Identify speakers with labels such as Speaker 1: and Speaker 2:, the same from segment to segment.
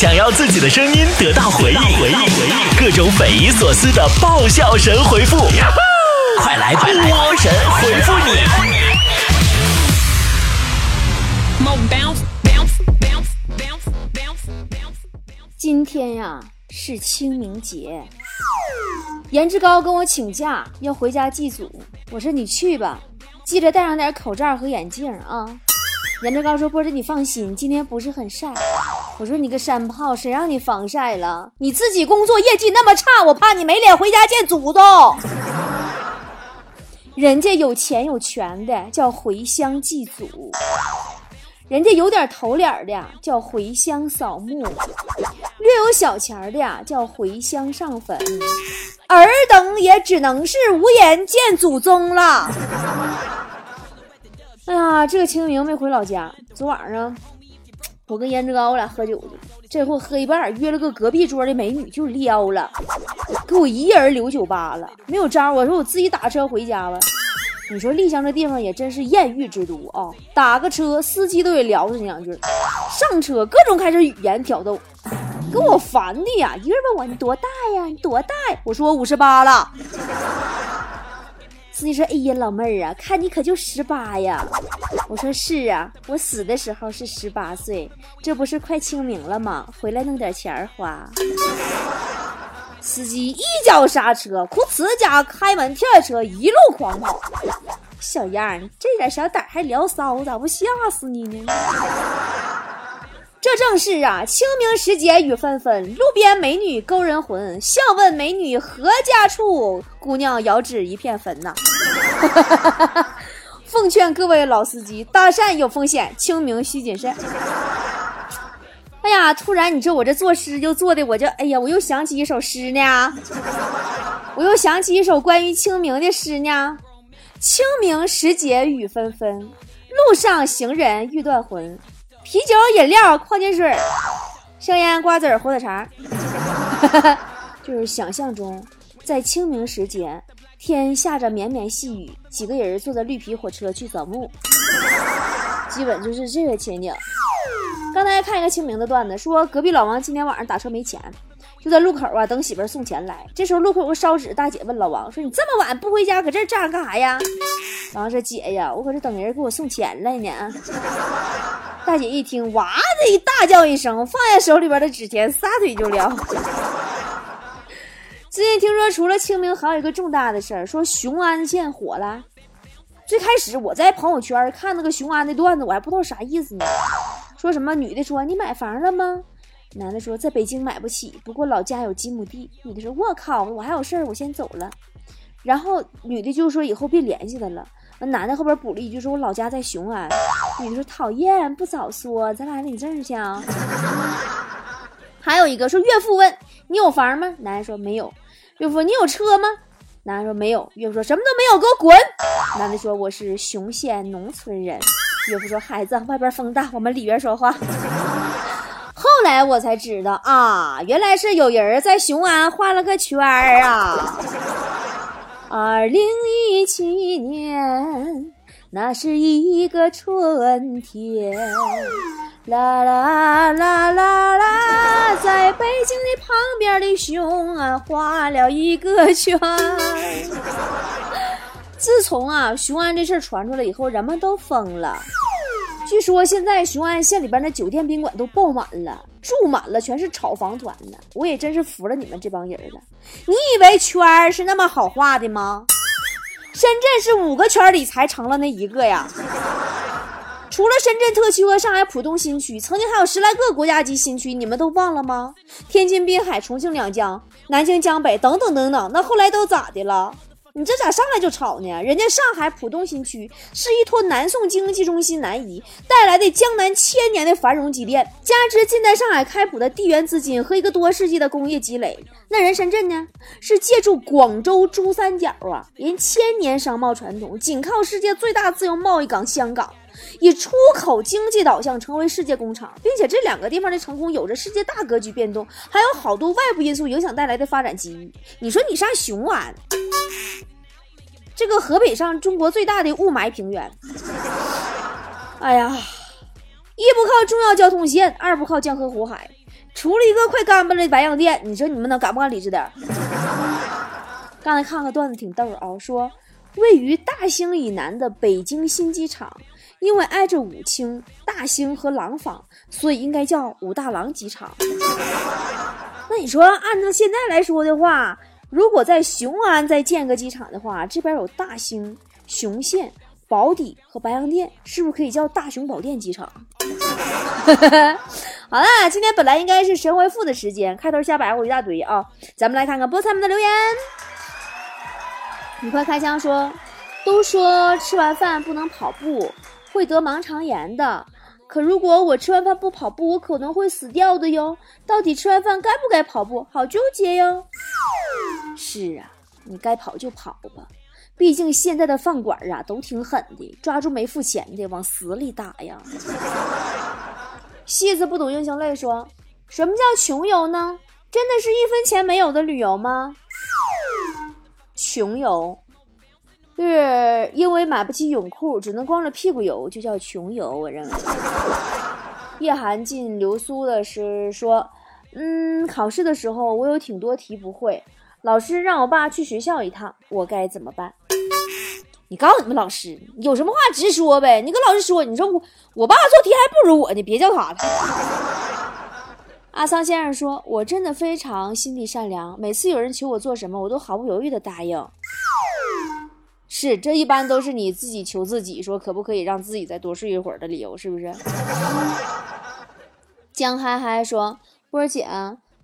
Speaker 1: 想要自己的声音得到回应，回应，回应，各种匪夷所思的爆笑神回复，快来波神回复你！
Speaker 2: 今天呀是清明节，颜值高跟我请假要回家祭祖，我说你去吧，记着戴上点口罩和眼镜啊。颜值高说波子你放心，今天不是很晒。我说你个山炮，谁让你防晒了？你自己工作业绩那么差，我怕你没脸回家见祖宗。人家有钱有权的叫回乡祭祖，人家有点头脸的叫回乡扫墓，略有小钱的叫回乡上坟，尔等也只能是无颜见祖宗了。哎呀，这个清明没回老家，昨晚上。我跟颜值高我俩喝酒去，这货喝一半，约了个隔壁桌的美女就撩了，给我一人留酒吧了，没有招。我说我自己打车回家吧。你说丽江这地方也真是艳遇之都啊，打个车司机都得聊上两句，上车各种开始语言挑逗，给我烦的呀！一个人问我你多大呀？你多大呀？我说我五十八了。司机说：“哎呀，老妹儿啊，看你可就十八呀。”我说：“是啊，我死的时候是十八岁，这不是快清明了吗？回来弄点钱花。”司机一脚刹车，库呲家开门跳下车，一路狂跑。小样儿，这点小胆还聊骚，咋不吓死你呢？这正是啊，清明时节雨纷纷，路边美女勾人魂。笑问美女何家处？姑娘遥指一片坟呐。奉劝各位老司机，搭讪有风险，清明需谨慎。哎呀，突然你说我这作诗就做的，我就哎呀，我又想起一首诗呢。我又想起一首关于清明的诗呢。清明时节雨纷纷，路上行人欲断魂。啤酒、饮料、矿泉水、香烟、瓜子、火腿肠，就是想象中，在清明时节，天下着绵绵细雨，几个人坐着绿皮火车去扫墓，基本就是这个情景。刚才看一个清明的段子，说隔壁老王今天晚上打车没钱。就在路口啊，等媳妇送钱来。这时候路口有个烧纸大姐问老王说：“你这么晚不回家，搁这站着干啥呀？”老王说：“姐呀，我搁这等人给我送钱来呢。” 大姐一听，哇的一大叫一声，放下手里边的纸钱，撒腿就撩。最近听说除了清明，还有一个重大的事儿，说雄安县火了。最开始我在朋友圈看那个雄安的段子，我还不知道啥意思呢。说什么女的说：“你买房了吗？”男的说：“在北京买不起，不过老家有几亩地。”女的说：“我靠，我还有事儿，我先走了。”然后女的就说：“以后别联系他了。”那男的后边补了一句：“说我老家在雄安。”女的说：“讨厌，不早说，咱俩领证去啊。”还有一个说：“岳父问你有房吗？”男的说：“没有。”岳父：“你有车吗？”男的说：“没有。”岳父说：“什么都没有，给我滚！”男的说：“我是雄县农村人。”岳父说：“孩子，外边风大，我们里边说话。”后来我才知道啊，原来是有人在雄安画了个圈儿啊。二零一七年，那是一个春天，啦啦啦啦啦，在北京的旁边的雄安画了一个圈。自从啊雄安这事传出来以后，人们都疯了。据说现在雄安县里边的酒店宾馆都爆满了，住满了全是炒房团呢。我也真是服了你们这帮人了。你以为圈儿是那么好画的吗？深圳是五个圈里才成了那一个呀。除了深圳特区和上海浦东新区，曾经还有十来个国家级新区，你们都忘了吗？天津滨海、重庆两江、南京江北等等等等，那后来都咋的了？你这咋上来就吵呢？人家上海浦东新区是依托南宋经济中心南移带来的江南千年的繁荣积淀，加之近代上海开埠的地缘资金和一个多世纪的工业积累，那人深圳呢是借助广州珠三角啊，人千年商贸传统，紧靠世界最大自由贸易港香港，以出口经济导向成为世界工厂，并且这两个地方的成功有着世界大格局变动，还有好多外部因素影响带来的发展机遇。你说你上雄安？这个河北上中国最大的雾霾平原，哎呀，一不靠重要交通线，二不靠江河湖海，除了一个快干巴了的白洋淀，你说你们能敢不敢理智点？刚才看个段子挺逗啊，说位于大兴以南的北京新机场，因为挨着武清、大兴和廊坊，所以应该叫武大郎机场。那你说按照现在来说的话，如果在雄安再建个机场的话，这边有大兴、雄县、宝坻和白洋淀，是不是可以叫大雄宝殿机场？好了，今天本来应该是神回复的时间，开头瞎白话一大堆啊，咱们来看看菠菜们的留言。你快开枪说，都说吃完饭不能跑步，会得盲肠炎的。可如果我吃完饭不跑步，我可能会死掉的哟。到底吃完饭该不该跑步？好纠结哟。是啊，你该跑就跑吧，毕竟现在的饭馆啊都挺狠的，抓住没付钱的往死里打呀。戏子不懂英雄泪说，什么叫穷游呢？真的是一分钱没有的旅游吗？穷游，是因为买不起泳裤，只能光着屁股游，就叫穷游。我认为。叶寒进流苏的是说，嗯，考试的时候我有挺多题不会，老师让我爸去学校一趟，我该怎么办？你告诉你们老师，有什么话直说呗。你跟老师说，你说我我爸做题还不如我呢，别叫他了。阿桑先生说：“我真的非常心地善良，每次有人求我做什么，我都毫不犹豫的答应。是，这一般都是你自己求自己，说可不可以让自己再多睡一会儿的理由，是不是？”江嗨嗨说：“波儿姐，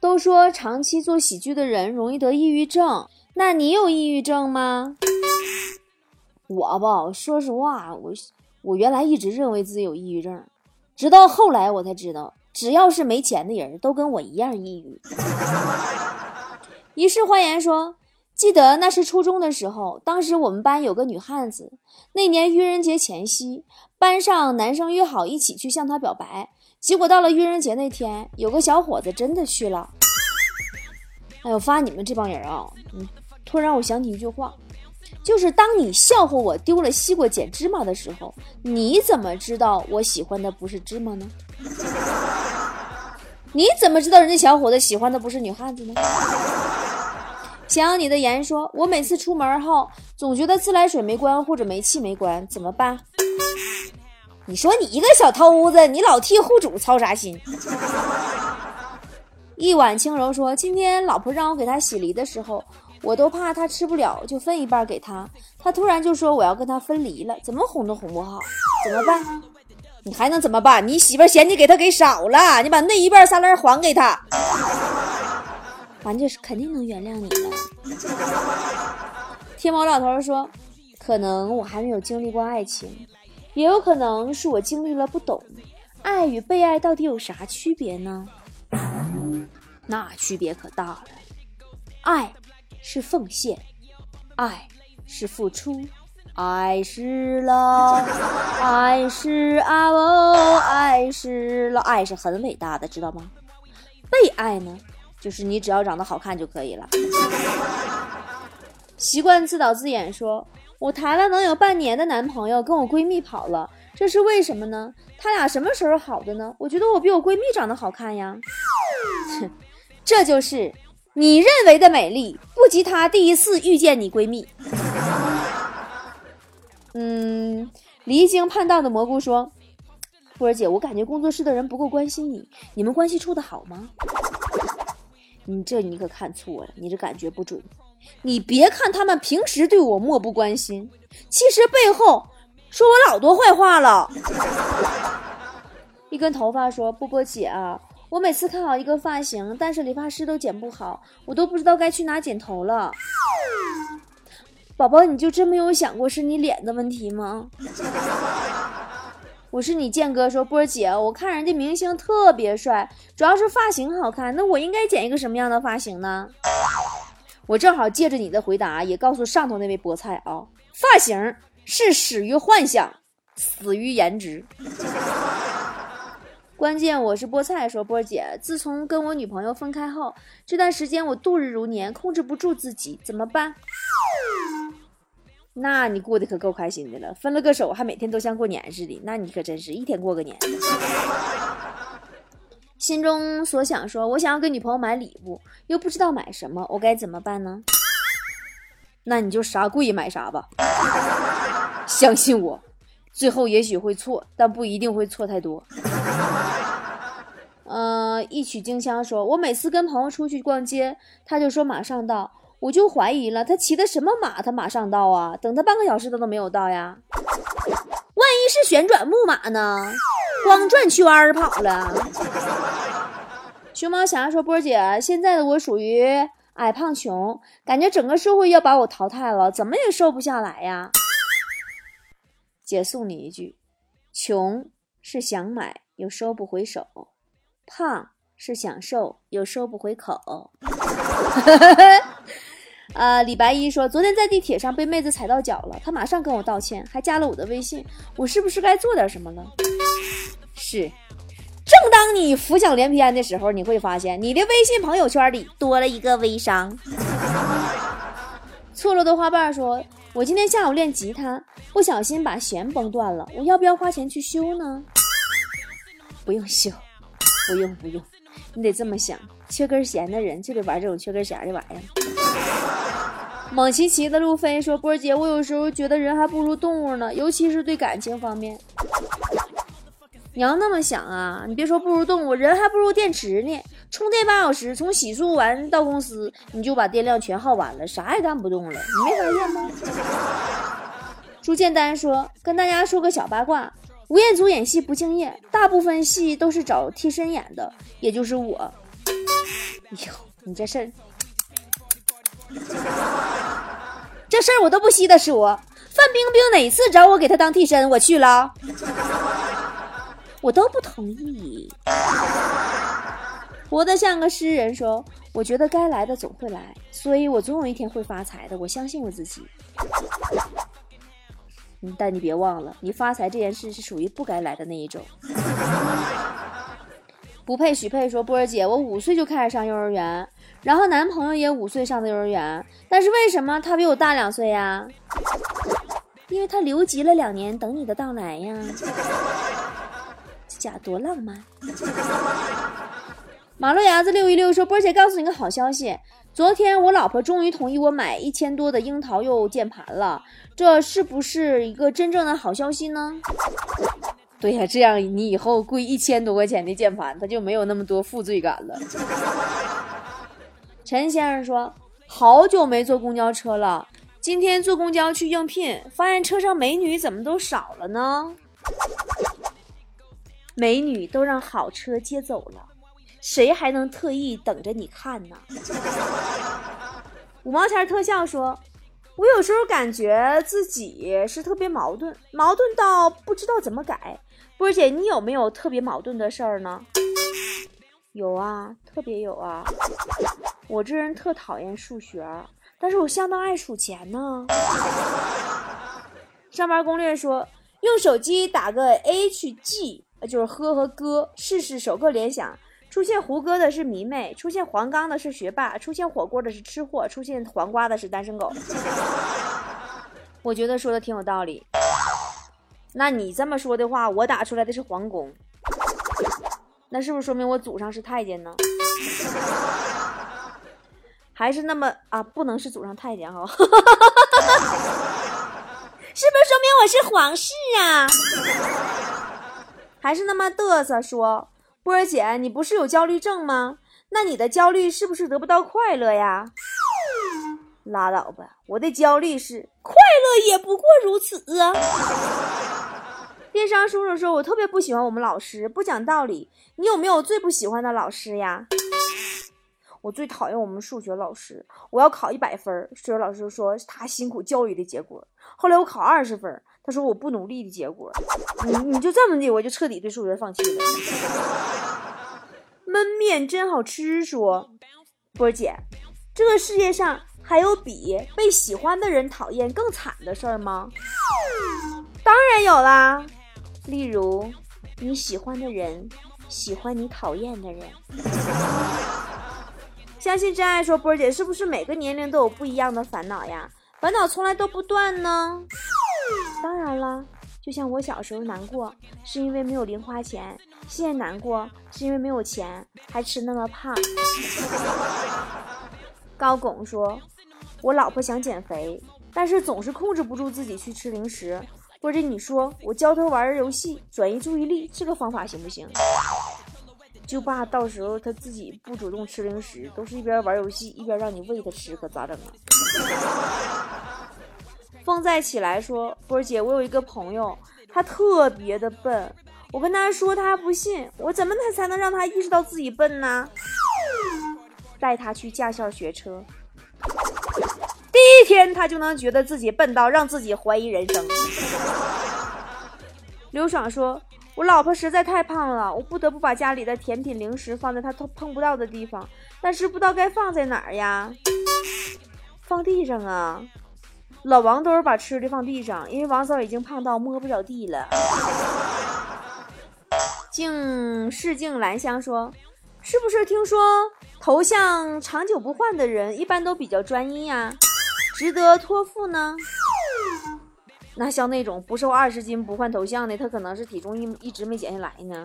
Speaker 2: 都说长期做喜剧的人容易得抑郁症，那你有抑郁症吗？”我吧，说实话，我我原来一直认为自己有抑郁症，直到后来我才知道。只要是没钱的人，都跟我一样抑郁。一世欢颜说：“记得那是初中的时候，当时我们班有个女汉子。那年愚人节前夕，班上男生约好一起去向她表白。结果到了愚人节那天，有个小伙子真的去了。哎呦，发你们这帮人啊！嗯，突然我想起一句话，就是当你笑话我丢了西瓜捡芝麻的时候，你怎么知道我喜欢的不是芝麻呢？” 你怎么知道人家小伙子喜欢的不是女汉子呢？想你的言说，我每次出门后总觉得自来水没关或者煤气没关，怎么办？你说你一个小偷子，你老替户主操啥心？一碗轻柔说，今天老婆让我给她洗梨的时候，我都怕她吃不了，就分一半给她。她突然就说我要跟她分离了，怎么哄都哄不好，怎么办？你还能怎么办？你媳妇嫌你给她给少了，你把那一半沙拉还给她，完就是肯定能原谅你的。天猫老头说：“可能我还没有经历过爱情，也有可能是我经历了不懂，爱与被爱到底有啥区别呢？那区别可大了。爱是奉献，爱是付出。”爱是了，爱是啊哦，爱是了，爱是很伟大的，知道吗？被爱呢，就是你只要长得好看就可以了。习惯自导自演说：“我谈了能有半年的男朋友，跟我闺蜜跑了，这是为什么呢？他俩什么时候好的呢？我觉得我比我闺蜜长得好看呀。这就是你认为的美丽，不及她第一次遇见你闺蜜。”嗯，离经叛道的蘑菇说：“波儿姐，我感觉工作室的人不够关心你，你们关系处的好吗？你这你可看错了，你这感觉不准。你别看他们平时对我漠不关心，其实背后说我老多坏话了。”一根头发说：“波波姐啊，我每次看好一个发型，但是理发师都剪不好，我都不知道该去哪剪头了。”宝宝，你就真没有想过是你脸的问题吗？我是你健哥说，波儿姐，我看人家明星特别帅，主要是发型好看，那我应该剪一个什么样的发型呢？我正好借着你的回答，也告诉上头那位菠菜啊，发型是始于幻想，死于颜值。关键我是菠菜说，波儿姐，自从跟我女朋友分开后，这段时间我度日如年，控制不住自己，怎么办？那你过得可够开心的了，分了个手还每天都像过年似的，那你可真是一天过个年。心中所想说：“我想要给女朋友买礼物，又不知道买什么，我该怎么办呢？” 那你就啥贵买啥吧，相信我，最后也许会错，但不一定会错太多。呃，一曲静香说：“我每次跟朋友出去逛街，他就说马上到，我就怀疑了，他骑的什么马？他马上到啊？等他半个小时他都没有到呀？万一是旋转木马呢？光转圈儿跑了。”熊猫侠说：“波姐，现在的我属于矮胖穷，感觉整个社会要把我淘汰了，怎么也瘦不下来呀。”姐送你一句：穷是想买又收不回手，胖是想瘦又收不回口。呃，李白一说：“昨天在地铁上被妹子踩到脚了，她马上跟我道歉，还加了我的微信，我是不是该做点什么了？”是。正当你浮想联翩的时候，你会发现你的微信朋友圈里多了一个微商。错落的花瓣说：“我今天下午练吉他，不小心把弦崩断了，我要不要花钱去修呢？”不用修，不用不用，你得这么想：缺根弦的人就得玩这种缺根弦的玩意儿。蒙奇奇的路飞说：“波姐，我有时候觉得人还不如动物呢，尤其是对感情方面。”你要那么想啊，你别说不如动物，人还不如电池呢。充电八小时，从洗漱完到公司，你就把电量全耗完了，啥也干不动了。你没发现吗？朱建丹说：“跟大家说个小八卦，吴彦祖演戏不敬业，大部分戏都是找替身演的，也就是我。”哎呦，你这事儿，事儿我都不稀得说。范冰冰哪次找我给她当替身，我去了。我都不同意。活得像个诗人说：“我觉得该来的总会来，所以我总有一天会发财的。我相信我自己。”但你别忘了，你发财这件事是属于不该来的那一种。不配许配说：“波儿姐，我五岁就开始上幼儿园，然后男朋友也五岁上的幼儿园，但是为什么他比我大两岁呀？因为他留级了两年，等你的到来呀。”这假多浪漫！马路牙子六一六说：“波儿姐，告诉你个好消息，昨天我老婆终于同意我买一千多的樱桃柚键盘了，这是不是一个真正的好消息呢？”对呀，这样你以后贵一千多块钱的键盘，他就没有那么多负罪感了。陈先生说：“好久没坐公交车了，今天坐公交去应聘，发现车上美女怎么都少了呢？”美女都让好车接走了，谁还能特意等着你看呢？五毛钱特效说：“我有时候感觉自己是特别矛盾，矛盾到不知道怎么改。”波姐，你有没有特别矛盾的事儿呢？有啊，特别有啊。我这人特讨厌数学，但是我相当爱数钱呢。上班攻略说：用手机打个 HG。就是喝和哥，试试首个联想。出现胡歌的是迷妹，出现黄冈的是学霸，出现火锅的是吃货，出现黄瓜的是单身狗。我觉得说的挺有道理。那你这么说的话，我打出来的是皇宫，那是不是说明我祖上是太监呢？还是那么啊？不能是祖上太监哈？是不是说明我是皇室啊？还是那么嘚瑟，说波儿姐，你不是有焦虑症吗？那你的焦虑是不是得不到快乐呀？拉倒吧，我的焦虑是快乐也不过如此啊。电商叔叔说，我特别不喜欢我们老师不讲道理。你有没有最不喜欢的老师呀？我最讨厌我们数学老师，我要考一百分，数学老师说他辛苦教育的结果。后来我考二十分。他说：“我不努力的结果，你你就这么的，我就彻底对数学放弃了。”焖面真好吃，说波姐，这个世界上还有比被喜欢的人讨厌更惨的事儿吗？当然有啦，例如你喜欢的人喜欢你讨厌的人。相信真爱说波儿姐，是不是每个年龄都有不一样的烦恼呀？烦恼从来都不断呢？当然了，就像我小时候难过是因为没有零花钱，现在难过是因为没有钱，还吃那么胖。高拱说：“我老婆想减肥，但是总是控制不住自己去吃零食。或者你说我教他玩游戏转移注意力，这个方法行不行？就怕到时候他自己不主动吃零食，都是一边玩游戏一边让你喂他吃，可咋整啊？”风再起来说：“波姐，我有一个朋友，他特别的笨。我跟他说，他不信。我怎么他才能让他意识到自己笨呢？带他去驾校学车，第一天他就能觉得自己笨到让自己怀疑人生。”刘爽说：“我老婆实在太胖了，我不得不把家里的甜品零食放在她碰不到的地方，但是不知道该放在哪儿呀？放地上啊。”老王都是把吃的放地上，因为王嫂已经胖到摸不着地了。静世静兰香说：“是不是听说头像长久不换的人一般都比较专一呀？值得托付呢？那像那种不瘦二十斤不换头像的，他可能是体重一一直没减下来呢。”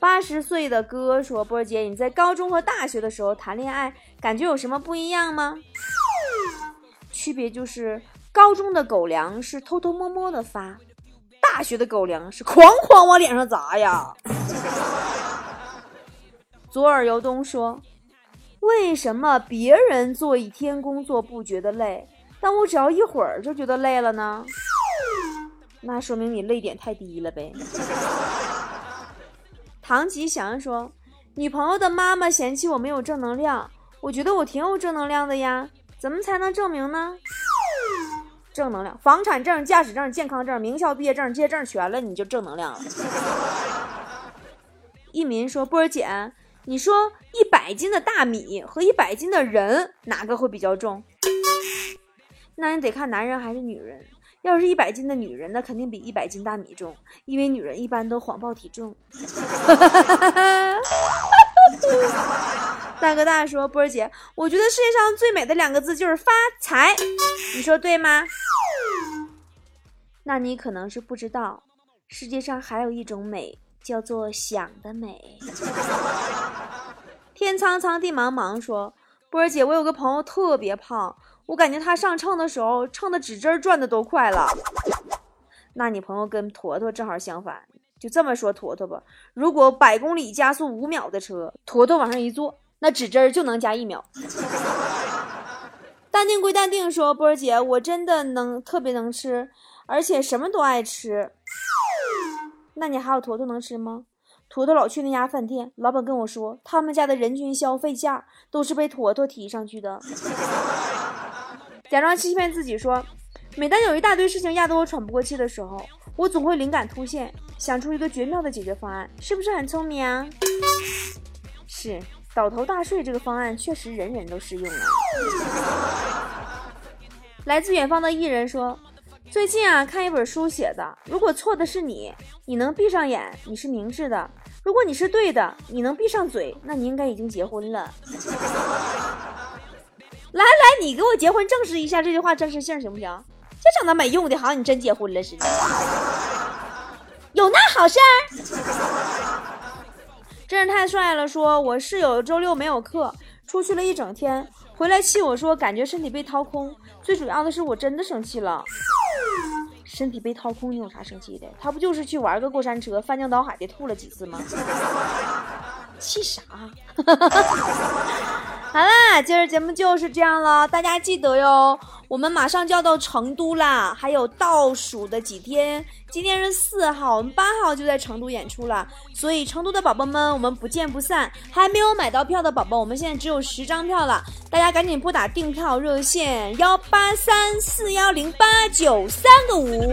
Speaker 2: 八十岁的哥说：“波儿姐，你在高中和大学的时候谈恋爱，感觉有什么不一样吗？”区别就是，高中的狗粮是偷偷摸摸的发，大学的狗粮是哐哐往脸上砸呀。左耳由东说：“为什么别人做一天工作不觉得累，但我只要一会儿就觉得累了呢？那说明你泪点太低了呗。”唐吉祥说：“女朋友的妈妈嫌弃我没有正能量，我觉得我挺有正能量的呀。”怎么才能证明呢？正能量，房产证、驾驶证、健康证、名校毕业证，这些证全了，你就正能量了。一民说：“波儿姐，你说一百斤的大米和一百斤的人，哪个会比较重？那你得看男人还是女人。要是一百斤的女人，那肯定比一百斤大米重，因为女人一般都谎报体重。”大哥大说：“波儿姐，我觉得世界上最美的两个字就是发财，你说对吗？那你可能是不知道，世界上还有一种美，叫做想的美。”天苍苍，地茫茫说：“波儿姐，我有个朋友特别胖，我感觉他上秤的时候，秤的指针转的都快了。那你朋友跟坨坨正好相反，就这么说坨坨吧：如果百公里加速五秒的车，坨坨往上一坐。”那指针就能加一秒。淡定归淡定，说波儿姐，我真的能特别能吃，而且什么都爱吃。那你还有坨坨能吃吗？坨坨老去那家饭店，老板跟我说，他们家的人均消费价都是被坨坨提上去的。假装欺骗自己说，每当有一大堆事情压得我喘不过气的时候，我总会灵感突现，想出一个绝妙的解决方案，是不是很聪明啊？是。倒头大睡这个方案确实人人都适用啊！来自远方的艺人说，最近啊看一本书写的，如果错的是你，你能闭上眼，你是明智的；如果你是对的，你能闭上嘴，那你应该已经结婚了。来来，你给我结婚证实一下这句话真实性行不行？就整那没用的，好像你真结婚了似的。有那好事儿？真是太帅了！说我室友周六没有课，出去了一整天，回来气我说感觉身体被掏空。最主要的是我真的生气了。身体被掏空，你有啥生气的？他不就是去玩个过山车，翻江倒海的吐了几次吗？气啥？好啦，今儿节目就是这样了，大家记得哟。我们马上就要到成都啦，还有倒数的几天，今天是四号，我们八号就在成都演出了。所以成都的宝宝们，我们不见不散。还没有买到票的宝宝，我们现在只有十张票了，大家赶紧拨打订票热线幺八三四幺零八九三个五。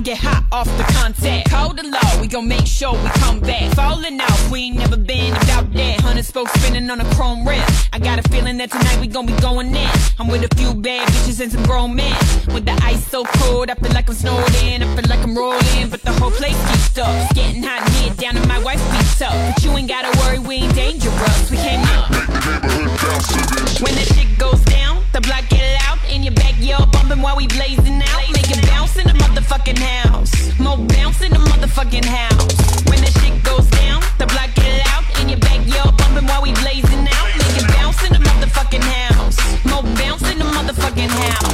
Speaker 2: get hot off the contact. Cold and low, we
Speaker 3: gon' make sure we come back. Falling out, we ain't never been about that. Hundred spokes spinning on a chrome rim. I got a feeling that tonight we gon' be going in. I'm with a few bad bitches and some grown men. With the ice so cold, I feel like I'm snowed in. I feel like I'm rolling, but the whole place keeps up. It's getting hot in here, down to my wife's feet up. But you ain't gotta worry, we ain't dangerous. We came up. When the shit goes down, the block get loud. In your backyard, bumping while we blazing out. Make it bounce in the motherfucking house. More bounce in the motherfucking house. When the shit goes down, the block get loud. In your backyard, bumping while we blazing out. Make it bounce in the motherfucking house. More bounce in the motherfucking house.